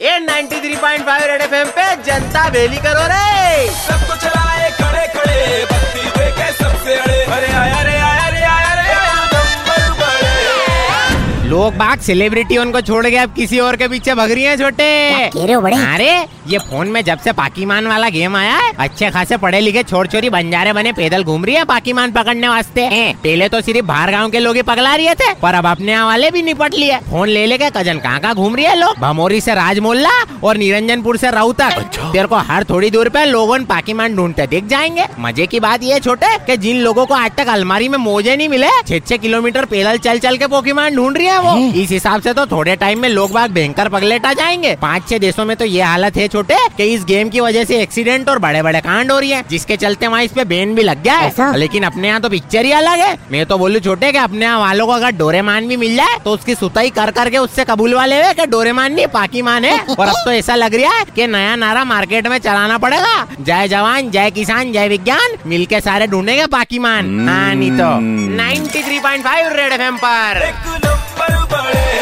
ये 93.5 red FM पे जनता बेली करो रे। सबको चलाए लोग बाग सेलिब्रिटी उनको छोड़ के अब किसी और के पीछे भग रही है छोटे। कह बड़े? अरे ये फ़ोन में जब से पाकिमान वाला गेम आया है अच्छे खासे पढ़े लिखे छोर छोरी बंजारे बने पैदल घूम रही है पाकिमान पकड़ने वास्ते। पहले तो सिर्फ़ बाहर गाँव के लोग ही पगला रहे थे पर अब अपने यहाँ वाले भी निपट लिए। फ़ोन ले लेके कज़न कहाँ कहाँ घूम रही है लोग? भमोरी से राजमोल्ला और निरंजनपुर से राऊ तक तेरे को हर थोड़ी दूर पे लोगों पाकिमान ढूंढते दिख जाएँगे। मज़े की बात ये छोटे कि जिन लोगों को आज तक अलमारी में मोजे नहीं मिले छह छह किलोमीटर पैदल चल चल के पोकीमान ढूंढ रही है। वो। इस हिसाब से तो थोड़े टाइम में लोग बाग भयंकर पगलेटा जाएँगे। पाँच छह देशों में तो ये हालत है छोटे कि इस गेम की वजह से एक्सीडेंट और बड़े बड़े कांड हो रही है जिसके चलते वहाँ इस पे बैन भी लग गया है। लेकिन अपने यहाँ तो पिक्चर ही अलग है। मैं तो बोलूँ छोटे कि अपने यहाँ वालों को अगर डोरेमान भी मिल जाए तो उसकी सुताई कर करके उससे कबूल वाले हुए कि डोरेमान नहीं पाकीमान है। और अब तो ऐसा लग रहा है की नया नारा मार्केट में चलाना पड़ेगा। जय जवान जय किसान जय विज्ञान मिलके सारे ढूंढेंगे पाकीमान। हाँ नहीं तो। 93.5 रेड एफएम पर। एक नंबर बड़े